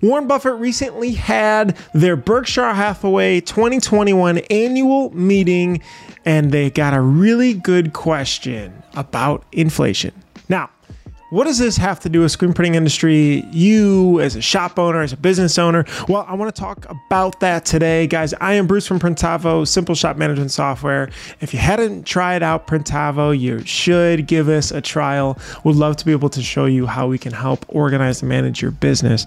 Warren Buffett recently had their Berkshire Hathaway 2021 annual meeting, and they got a really good question about inflation. Now, what does this have to do with screen printing industry? You as a shop owner, as a business owner? Well, I want to talk about that today, guys. I am Bruce from Printavo, Simple Shop Management Software. If you hadn't tried out Printavo, you should give us a trial. Would love to be able to show you how we can help organize and manage your business.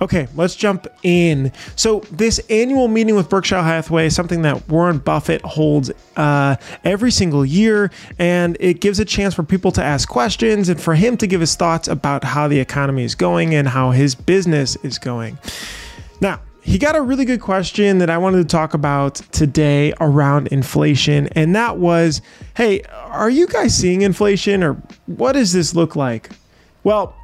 Okay, let's jump in. So, this annual meeting with Berkshire Hathaway is something that Warren Buffett holds uh, every single year, and it gives a chance for people to ask questions and for him to give his thoughts about how the economy is going and how his business is going. Now, he got a really good question that I wanted to talk about today around inflation. And that was hey, are you guys seeing inflation or what does this look like? Well,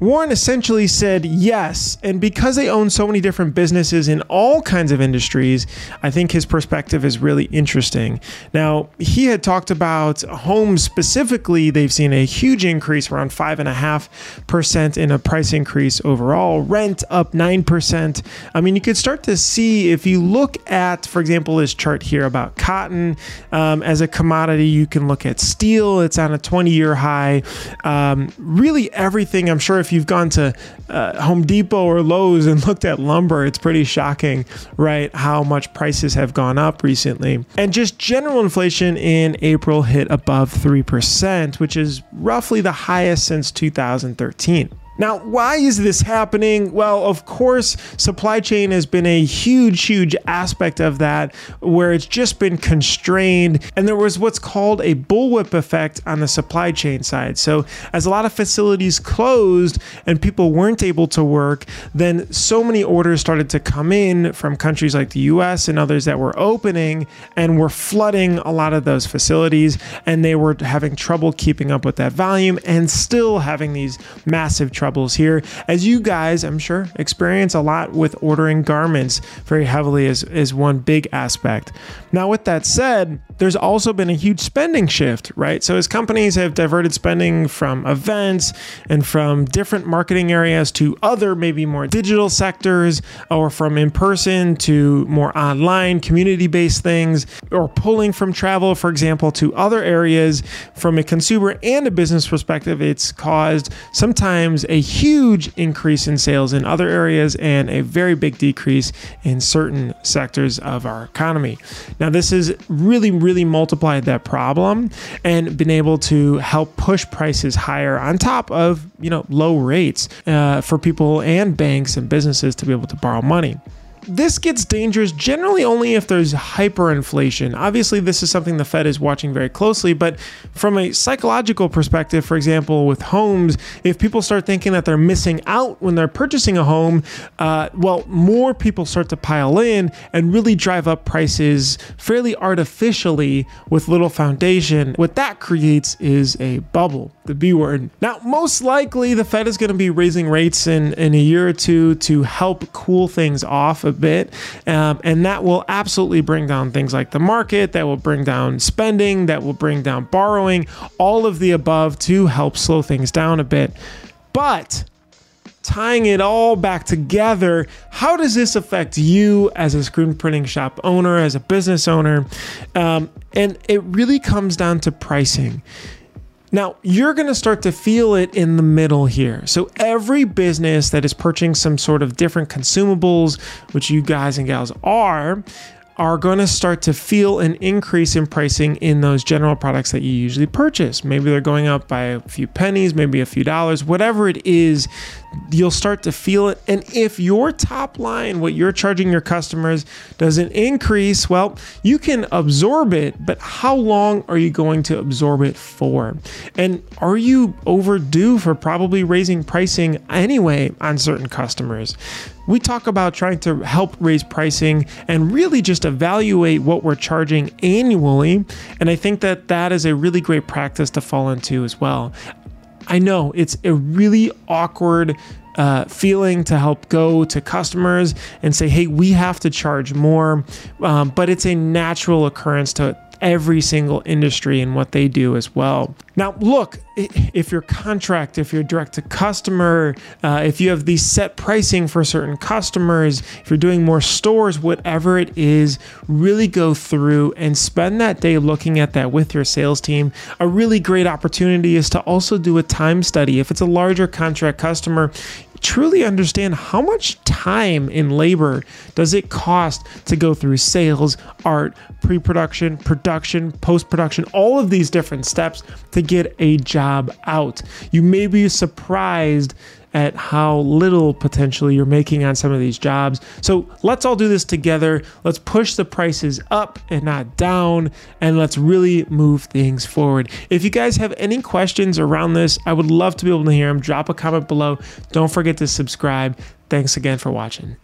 Warren essentially said yes. And because they own so many different businesses in all kinds of industries, I think his perspective is really interesting. Now, he had talked about homes specifically. They've seen a huge increase, around 5.5% in a price increase overall, rent up 9%. I mean, you could start to see if you look at, for example, this chart here about cotton um, as a commodity, you can look at steel, it's on a 20 year high. Um, really, everything, I'm sure if if you've gone to uh, Home Depot or Lowe's and looked at lumber, it's pretty shocking, right? How much prices have gone up recently. And just general inflation in April hit above 3%, which is roughly the highest since 2013. Now, why is this happening? Well, of course, supply chain has been a huge, huge aspect of that where it's just been constrained. And there was what's called a bullwhip effect on the supply chain side. So, as a lot of facilities closed and people weren't able to work, then so many orders started to come in from countries like the US and others that were opening and were flooding a lot of those facilities. And they were having trouble keeping up with that volume and still having these massive troubles troubles here, as you guys, I'm sure, experience a lot with ordering garments very heavily is, as one big aspect. Now, with that said, there's also been a huge spending shift, right? So, as companies have diverted spending from events and from different marketing areas to other, maybe more digital sectors, or from in person to more online, community based things, or pulling from travel, for example, to other areas from a consumer and a business perspective, it's caused sometimes a huge increase in sales in other areas and a very big decrease in certain sectors of our economy. Now, this has really, really multiplied that problem and been able to help push prices higher on top of, you know, low rates uh, for people and banks and businesses to be able to borrow money this gets dangerous generally only if there's hyperinflation. Obviously, this is something the Fed is watching very closely, but from a psychological perspective, for example, with homes, if people start thinking that they're missing out when they're purchasing a home, uh, well, more people start to pile in and really drive up prices fairly artificially with little foundation. What that creates is a bubble, the B word. Now, most likely, the Fed is going to be raising rates in, in a year or two to help cool things off a bit. Um, and that will absolutely bring down things like the market, that will bring down spending, that will bring down borrowing, all of the above to help slow things down a bit. But tying it all back together, how does this affect you as a screen printing shop owner, as a business owner? Um, and it really comes down to pricing. Now, you're going to start to feel it in the middle here. So, every business that is purchasing some sort of different consumables, which you guys and gals are, are going to start to feel an increase in pricing in those general products that you usually purchase. Maybe they're going up by a few pennies, maybe a few dollars, whatever it is, you'll start to feel it. And if your top line, what you're charging your customers, doesn't increase, well, you can absorb it, but how long are you going to absorb it for? And are you overdue for probably raising pricing anyway on certain customers? we talk about trying to help raise pricing and really just evaluate what we're charging annually. And I think that that is a really great practice to fall into as well. I know it's a really awkward uh, feeling to help go to customers and say, hey, we have to charge more. Um, but it's a natural occurrence to every single industry and what they do as well. Now, look, if you're contract, if you're direct to customer, uh, if you have these set pricing for certain customers, if you're doing more stores, whatever it is, really go through and spend that day looking at that with your sales team. A really great opportunity is to also do a time study. If it's a larger contract customer, truly understand how much time and labor does it cost to go through sales, art, pre-production, production, post-production, all of these different steps to get a job out. You may be surprised at how little potentially you're making on some of these jobs. So let's all do this together. Let's push the prices up and not down, and let's really move things forward. If you guys have any questions around this, I would love to be able to hear them. Drop a comment below. Don't forget to subscribe. Thanks again for watching.